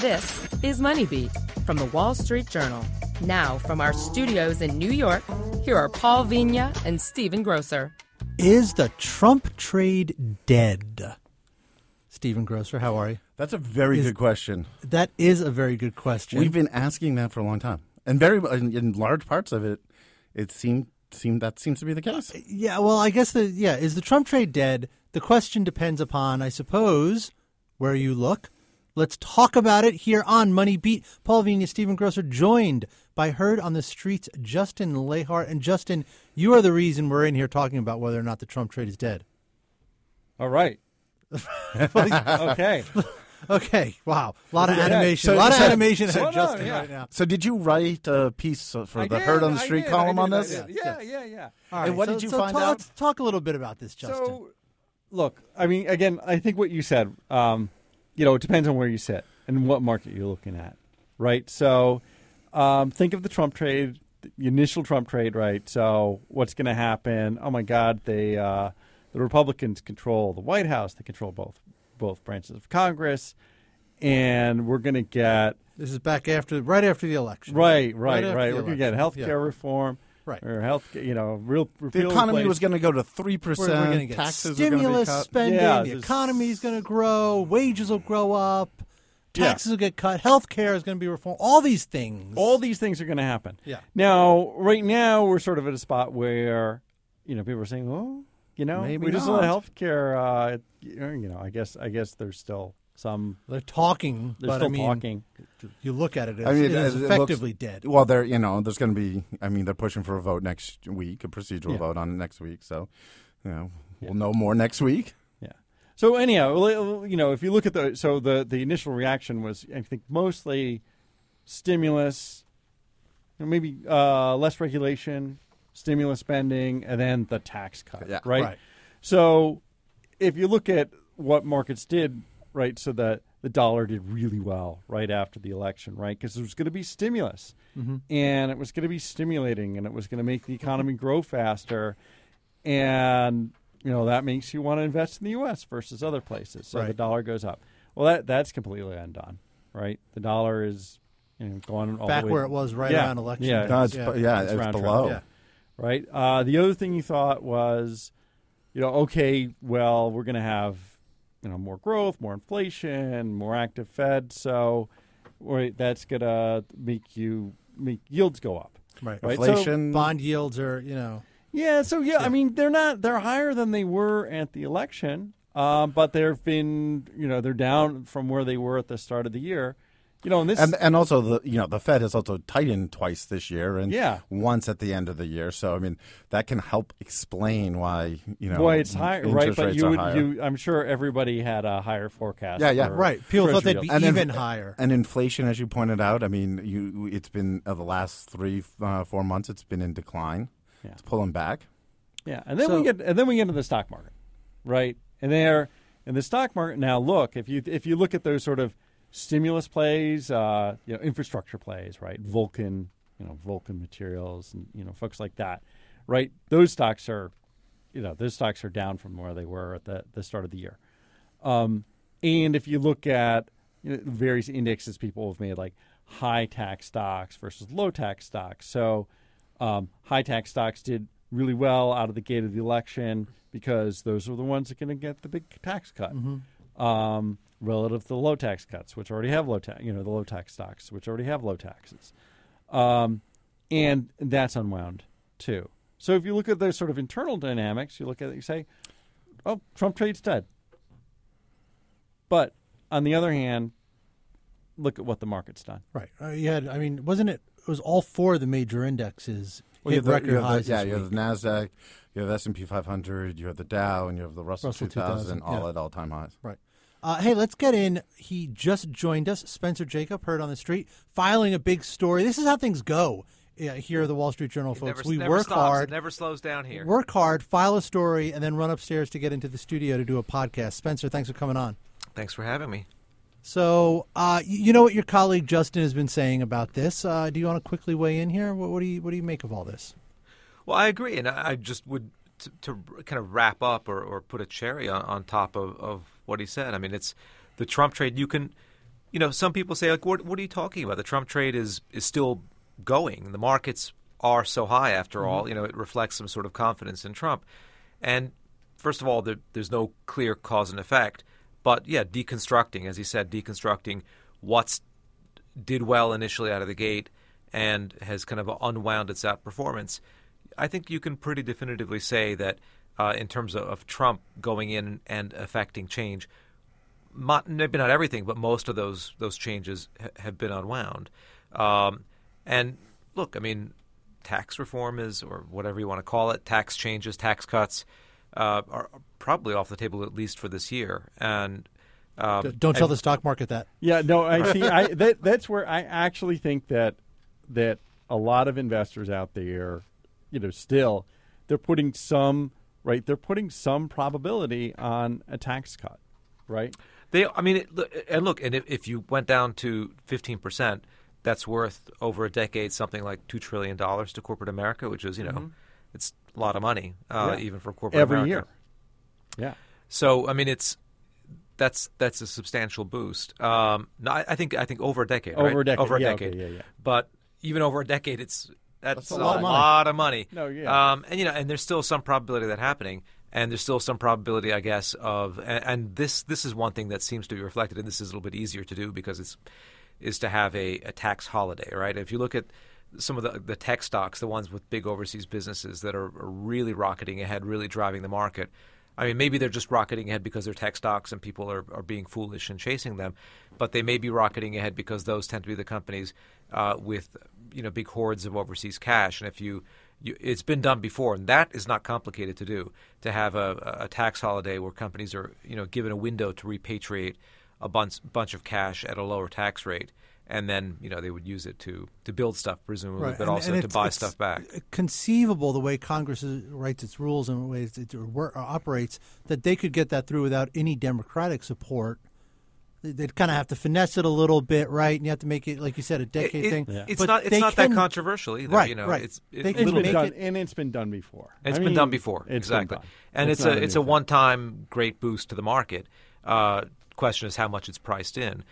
This is MoneyBeat from the Wall Street Journal. Now, from our studios in New York, here are Paul Vigna and Stephen Grocer. Is the Trump trade dead? Stephen Grocer, how are you? That's a very Is- good question. That is a very good question. We've been asking that for a long time, and very in, in large parts of it, it seemed seemed that seems to be the case. yeah, well, I guess the yeah, is the Trump trade dead? The question depends upon, I suppose, where you look. Let's talk about it here on Money Beat. Paul Vigna, Stephen Grocer, joined by Heard on the Streets, Justin Lahart. And Justin, you are the reason we're in here talking about whether or not the Trump trade is dead. All right. okay. Okay, wow. A lot of Yeah, animation. so- a lot of so- animation so- at no, Justin yeah. right now. So, did you write a piece for I the did, Heard on the Street did, column I on this? did. Yeah, yeah, yeah. All And what so- did you so find talk, out? Talk a little bit about this, Justin. So, look, I mean, again, I think what you said, um, you know, it depends on where you sit and what market you're looking at, right? So, um, think of the Trump trade, the initial Trump trade, right? So, what's going to happen? Oh my God, they uh, the Republicans control the White House. They control both both branches of Congress, and we're going to get This is back after, right after the election. right, right, after right. We're going to get health care Yeah. reform. Right. Or health, you know, real The economy replace- was going to go to three We're, we're going to get Taxes were going to be stimulus cut. spending. Yeah, the economy is going to grow. Wages will grow up. Yeah. Taxes will get cut. Health care is going to be reformed. All these things. all these things are going to happen. Yeah. Now, right now, we're sort of at a spot where, you know, people are saying, "Oh, you know, Maybe we just not. want health care." Uh, you know, I guess, I guess there's still some. They're talking, They're but still I mean, talking. you look at it as I mean, it is it looks- effectively dead. Well, there, you know, there's going to be. I mean, they're pushing for a vote next week, a procedural Yeah. vote on it next week. So, you know, we'll know more next week. Yeah. So anyhow, you know, if you look at the so the the initial reaction was, I think, mostly stimulus, maybe uh, less regulation, stimulus spending, and then the tax cut. Yeah. right. Right. So if you look at what markets did, right, so that the dollar did really well right after the election, right, because there was going to be stimulus, and it was going to be stimulating, and it was going to make the economy grow faster, and you know that makes you want to invest in the U.S. versus other places, so the dollar goes up. Well, that that's completely undone, right? The dollar is you know, going all Back the way where it was right Yeah. around election Yeah. day. No, it's, yeah. yeah, It's it's, round below. Yeah. right? Uh, the other thing you thought was, you know, okay, well, we're going to have, you know, more growth, more inflation, more active Fed, so right, that's going to make you make yields go up. Right. Right. So- Inflation. Bond yields are, you know, Yeah, so yeah, I mean, they're not they're higher than they were at the election, um, but they've been, you know, they're down from where they were at the start of the year. You know, and this and and also the you know the Fed has also tightened twice this year and Yeah. once at the end of the year. So I mean that can help explain why you know boy, it's higher, right? But you would, higher. you, I'm sure everybody had a higher forecast. Yeah, yeah. for right. People thought they'd be. And then- even higher. and inflation, as you pointed out, I mean, you it's been uh, the last three uh, four months. It's been in decline. Yeah. It's pulling back. Yeah, and then So- we get and then we get into the stock market, right? And there in the stock market now, look if you if you look at those sort of stimulus plays, uh, you know, infrastructure plays, right? Vulcan, you know, Vulcan Materials, and you know, folks like that, right? Those stocks are, you know, those stocks are down from where they were at the the start of the year. Um, and if you look at you know, various indexes people have made, like high tax stocks versus low tax stocks. So um, high tax stocks did really well out of the gate of the election because those are the ones that are going to get the big tax cut. Um, relative to the low tax cuts, which already have low tax, you know, the low tax stocks, which already have low taxes, um, and that's unwound too. So if you look at those sort of internal dynamics, you look at it, you say, "Oh, Trump trade's dead." But on the other hand, look at what the market's done. Right. Uh, you had, I mean, wasn't it? It was all four of the major indexes Well, you hit have the- record you have the- highs. yeah, this you have the Nasdaq, you have S and P 500, you have the Dow, and you have the Russell, Russell 2000, 2000, all yeah. at all time highs. Right. Uh, hey, let's get in. He just joined us, Spencer Jakab, heard on the street, filing a big story. This is how things go uh, here at the Wall Street Journal, folks. never, we never work stops. hard, It never slows down here. work hard, file a story, and then run upstairs to get into the studio to do a podcast. Spencer, thanks for coming on. Thanks for having me. So, uh, you know what your colleague Justin has been saying about this. Uh, do you want to quickly weigh in here? What, what do you What do you make of all this? Well, I agree, and I I just would to, to kind of wrap up or, or put a cherry on, on top of, of what he said. I mean, it's the Trump trade. You can, you know, some people say like, what, what are you talking about? The Trump trade is is still going. The markets are so high after mm-hmm. all. You know, it reflects some sort of confidence in Trump. And first of all, there, there's no clear cause and effect. But yeah, deconstructing, as he said, deconstructing what's did well initially out of the gate and has kind of unwound its outperformance. I think you can pretty definitively say that uh, in terms of, of Trump going in and affecting change, mo- maybe not everything, but most of those those changes ha- have been unwound. Um, and look, I mean, tax reform is, or whatever you want to call it, tax changes, tax cuts, uh, are probably off the table at least for this year. And um, Don't tell and- the stock market that. Yeah, no, I see. I that that's where I actually think that that a lot of investors out there, you know, still they're putting some right. They're putting some probability on a tax cut, right? They, I mean, it, and look, and if, if you went down to fifteen percent, that's worth over a decade something like two trillion dollars to corporate America, which is you know, it's a lot of money, uh, Yeah. even for corporate Every America. year. Yeah. So I mean, it's that's that's a substantial boost. Um, no, I, I think I think over a decade, right? Over a decade, over a yeah, okay, decade. yeah, yeah. But even over a decade, it's that's, That's a a, lot of money. lot of money. No, yeah. Um, and you know, and there's still some probability of that happening, and there's still some probability, I guess, of and, and this this is one thing that seems to be reflected, and this is a little bit easier to do because it's is to have a, a tax holiday, right? If you look at some of the, the tech stocks, the ones with big overseas businesses that are, are really rocketing ahead, really driving the market. I mean, maybe they're just rocketing ahead because they're tech stocks and people are, are being foolish and chasing them, but they may be rocketing ahead because those tend to be the companies uh, with you know big hordes of overseas cash. And if you, you, it's been done before, and that is not complicated to do. To have a, a tax holiday where companies are you know given a window to repatriate a bunch bunch of cash at a lower tax rate. And then you know they would use it to, to build stuff, presumably, but and- also and to buy stuff back. Conceivable the way Congress is- writes its rules and the way it operates that they could get that through without any Democratic support. They- They'd kind of have to finesse it a little bit, right? And you have to make it, like you said, a decade It- it- thing. It's But not. It's not can- that controversial either. Right, You know, right. It's, They it's can little been make done, it- and it's been done before. It's I been done before, it's exactly, done. and it's, not a a it's a one time great boost to the market. Uh, question is how much it's priced in.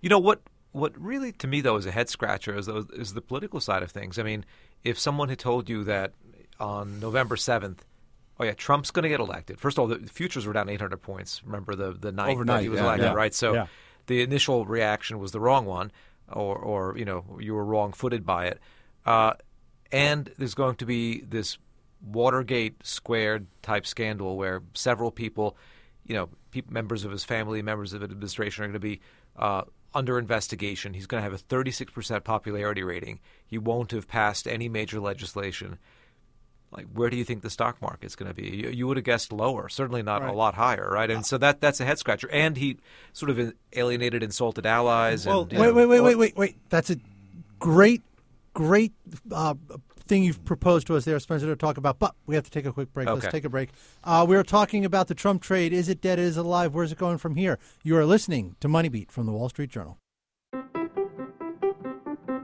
You know what? What really to me though is a head scratcher is those, is the political side of things. I mean, if someone had told you that on November seventh. Oh yeah, Trump's going to get elected. First of all, the futures were down 800 points. Remember the the night Overnight, he was yeah, elected, yeah. right? So Yeah. the initial reaction was the wrong one, or or you know you were wrong footed by it. Uh, and there's going to be this Watergate squared type scandal where several people, you know, peop members of his family, members of the administration are going to be uh, under investigation. He's going to have a 36% popularity rating. He won't have passed any major legislation. Like, where do you think the stock market's going to be? You, you would have guessed lower, certainly not a lot higher, right? And so that that's a head scratcher. And he sort of alienated, insulted allies. Well, and, wait, know, wait, wait, wait, wait, wait. That's a great, great uh, thing you've proposed to us there, Spencer, to talk about. But we have to take a quick break. Let's take a break. Uh, we are talking about the Trump trade. Is it dead? Is it alive? Where's it going from here? You are listening to Money Beat from the Wall Street Journal.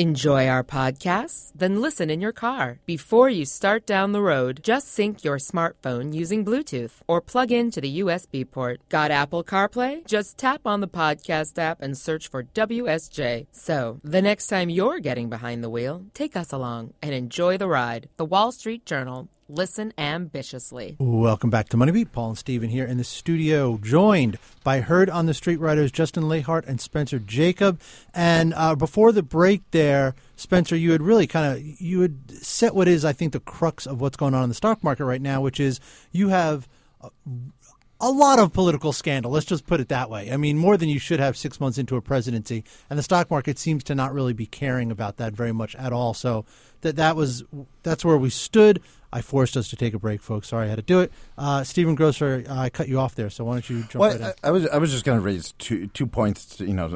Enjoy our podcasts? Then listen in your car. Before you start down the road, just sync your smartphone using Bluetooth or plug into the USB port. Got Apple CarPlay? Just tap on the podcast app and search for WSJ. So, the next time you're getting behind the wheel, take us along and enjoy the ride. The Wall Street Journal, Listen ambitiously. Welcome back to Money Beat. Paul and Steven here in the studio, joined by Heard on the Street writers Justin Lahart and Spencer Jakab. And uh, before the break, there, Spencer, you had really kind of you had set what is, I think, the crux of what's going on in the stock market right now, which is you have a lot of political scandal. Let's just put it that way. I mean, more than you should have six months into a presidency, and the stock market seems to not really be caring about that very much at all. So that that was that's where we stood. I forced us to take a break, folks. Sorry I had to do it. Uh, Stephen Grocer, I cut you off there, so why don't you jump Well, right in? I, I was I was just going to raise two two points, you know,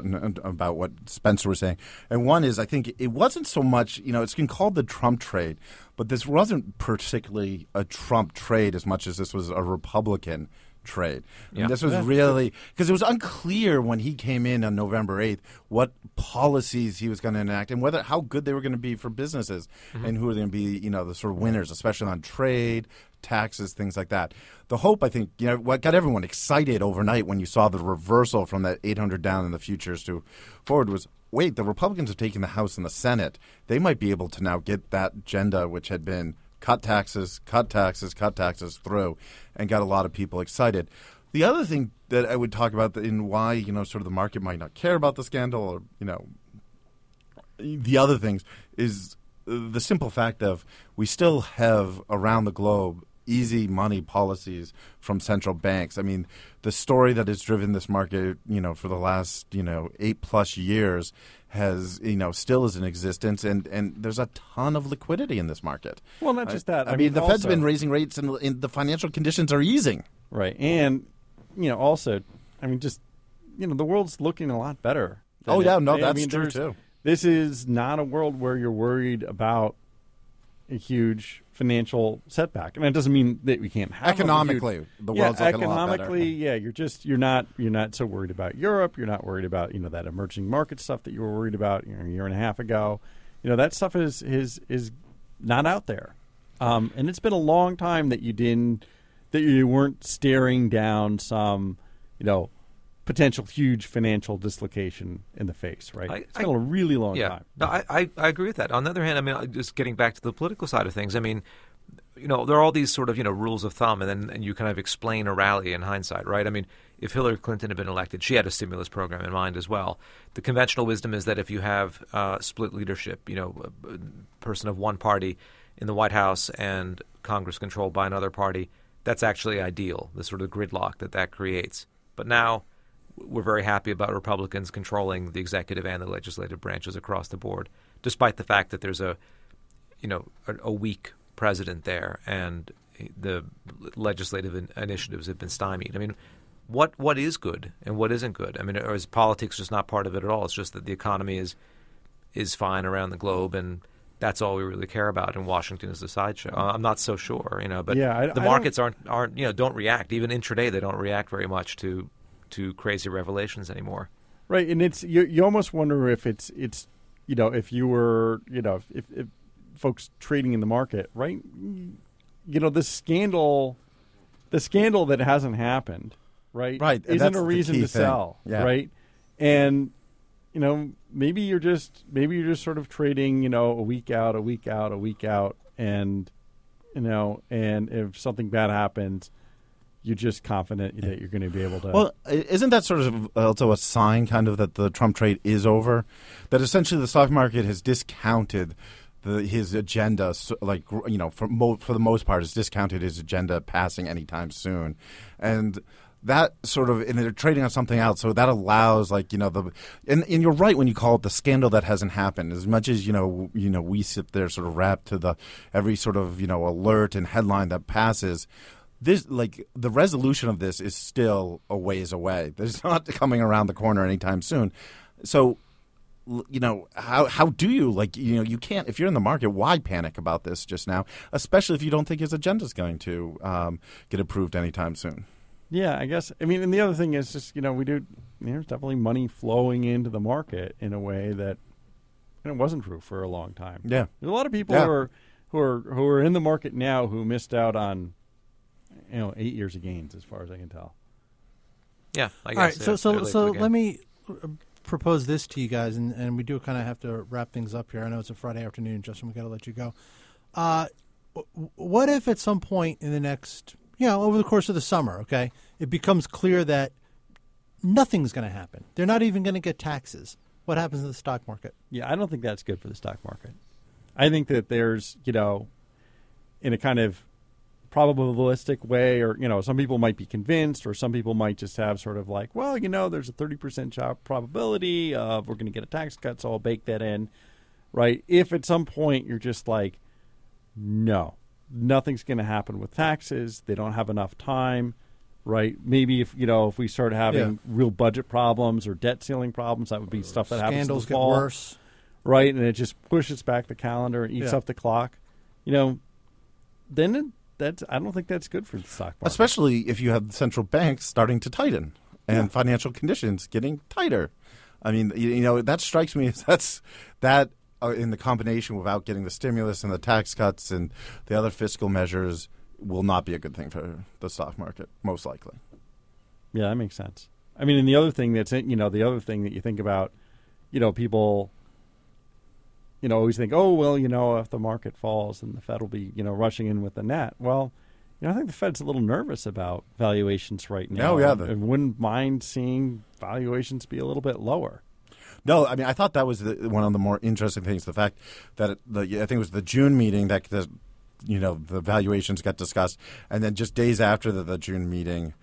about what Spencer was saying, and one is I think it wasn't so much, you know, it's been called the Trump trade, but this wasn't particularly a Trump trade as much as this was a Republican trade. And Yeah. this was really because it was unclear when he came in on November eighth what policies he was going to enact and whether how good they were going to be for businesses mm-hmm. and who are going to be, you know, the sort of winners, especially on trade, taxes, things like that. The hope, I think, you know, what got everyone excited overnight when you saw the reversal from that 800 down in the futures to forward was wait, the Republicans have taken the House and the Senate. They might be able to now get that agenda, which had been cut taxes, cut taxes, cut taxes through, and got a lot of people excited. The other thing that I would talk about in why, you know, sort of the market might not care about the scandal or, you know, the other things is the simple fact of we still have around the globe easy money policies from central banks. I mean, the story that has driven this market, you know, for the last, you know, 8 plus years has, you know, still is in existence and and there's a ton of liquidity in this market. Well, not just that. I, I mean, mean, the Fed's been raising rates and, and the financial conditions are easing. Right. And, you know, also, I mean, just, you know, the world's looking a lot better. Oh, yeah, no, I that's mean, true, too. This is not a world where you're worried about a huge financial setback. And that doesn't mean that we can't have Economically, the yeah, world's looking a lot better. economically, yeah, you're just you're not you're not so worried about Europe. You're not worried about you know that emerging market stuff that you were worried about you know, a year and a half ago. You know that stuff is is is not out there, um, and it's been a long time that you didn't that you weren't staring down some you know potential huge financial dislocation in the face. Right? I- it's been I- a really long yeah. time. No, I, I, I agree with that. On the other hand, I mean, just getting back to the political side of things, I mean, you know, there are all these sort of, you know, rules of thumb, and then and you kind of explain a rally in hindsight, right? I mean, if Hillary Clinton had been elected, she had a stimulus program in mind as well. The conventional wisdom is that if you have uh, split leadership, you know, a a person of one party in the White House and Congress controlled by another party, that's actually ideal, the sort of gridlock that that creates. But now we're very happy about Republicans controlling the executive and the legislative branches across the board, despite the fact that there's a, you know, a, a weak president there and the legislative in- initiatives have been stymied. I mean, what what is good and what isn't good? I mean, or is politics just not part of it at all? It's just that the economy is is fine around the globe and. That's all we really care about, and Washington is the sideshow. I'm not so sure, you know, but Yeah, I- the I markets aren't aren't you know don't react even intraday. They don't react very much to to crazy revelations anymore. Right, and it's you. You almost wonder if it's it's you know if you were you know if, if, if folks trading in the market, right? You know the scandal, the scandal that hasn't happened, right? Right, and isn't a reason to thing. sell, Yeah. right? And you know maybe you're just maybe you're just sort of trading, you know, a week out, a week out, a week out, and you know, and if something bad happens. You're just confident that you're going to be able to. Well, isn't that sort of also a sign, kind of, that the Trump trade is over? That essentially the stock market has discounted the, his agenda, like you know, for mo- for the most part, has discounted his agenda passing anytime soon, and that sort of and they're trading on something else, so that allows like you know the and, and you're right when you call it the scandal that hasn't happened. As much as you know, you know, we sit there sort of wrapped to the every sort of you know alert and headline that passes this like the resolution of this is still a ways away. It's not coming around the corner anytime soon. So you know how how do you like you know you can't if you're in the market why panic about this just now especially if you don't think his agenda is going to um, get approved anytime soon Yeah, I guess. I mean, and the other thing is just you know we do. There's definitely money flowing into the market in a way that and it wasn't true for a long time. Yeah. there's a lot of people Yeah. who are who are who are in the market now who missed out on you know eight years of gains, as far as I can tell. Yeah, I guess. All right, yeah, so so so the let me uh, propose this to you guys, and, and we do kind of have to wrap things up here. I know it's a Friday afternoon, Justin. We got to let you go. Uh, what if at some point in the next, you know, over the course of the summer, okay, it becomes clear that nothing's going to happen. They're not even going to get taxes. What happens to the stock market? Yeah, I don't think that's good for the stock market. I think that there's, you know, in a kind of probabilistic way, or, you know, some people might be convinced, or some people might just have sort of like, well, you know, there's a 30% job probability of we're going to get a tax cut, so I'll bake that in, right? If at some point you're just like, no, nothing's going to happen with taxes, they don't have enough time, right? Maybe if, you know, if we start having Yeah. real budget problems or debt ceiling problems, that would be stuff that happens Scandals the get fall worse. right? And it just pushes back the calendar and eats Yeah. up the clock. You know, then that's I don't think that's good for the stock market. Especially if you have the central banks starting to tighten and financial conditions getting tighter. I mean, you, you know, that strikes me as that's that uh, in the combination without getting the stimulus and the tax cuts and the other fiscal measures will not be a good thing for the stock market, most likely. yeah, that makes sense. I mean, and the other thing that's you know the other thing that you think about, you know, people. You know, always think, oh well, you know, if the market falls, then the Fed will be, you know, rushing in with the net. Well, you know, I think the Fed's a little nervous about valuations right now. Oh, yeah, and, the- and wouldn't mind seeing valuations be a little bit lower. No, I mean, I thought that was the, one of the more interesting things. The fact that it, the, I think it was the June meeting that the, you know the valuations got discussed, and then just days after the, the June meeting,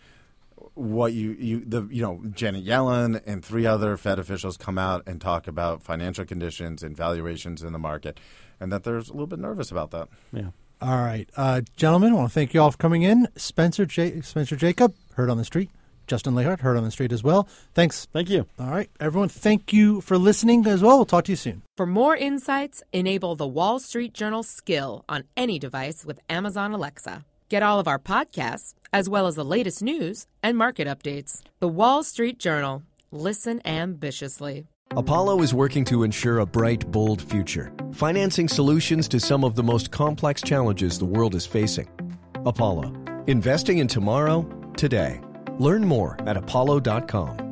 what you you the you know Janet Yellen and three other Fed officials come out and talk about financial conditions and valuations in the market, and that they're a little bit nervous about that. Yeah. All right, uh, gentlemen, I want to thank you all for coming in. Spencer, J- Spencer Jakab, heard on the street. Justin Lahart, heard on the street as well. Thanks. Thank you. All right, everyone, thank you for listening as well. We'll talk to you soon. For more insights, enable the Wall Street Journal skill on any device with Amazon Alexa. Get all of our podcasts, as well as the latest news and market updates. The Wall Street Journal. Listen ambitiously. Apollo is working to ensure a bright, bold future, financing solutions to some of the most complex challenges the world is facing. Apollo, investing in tomorrow, today. Learn more at apollo.com.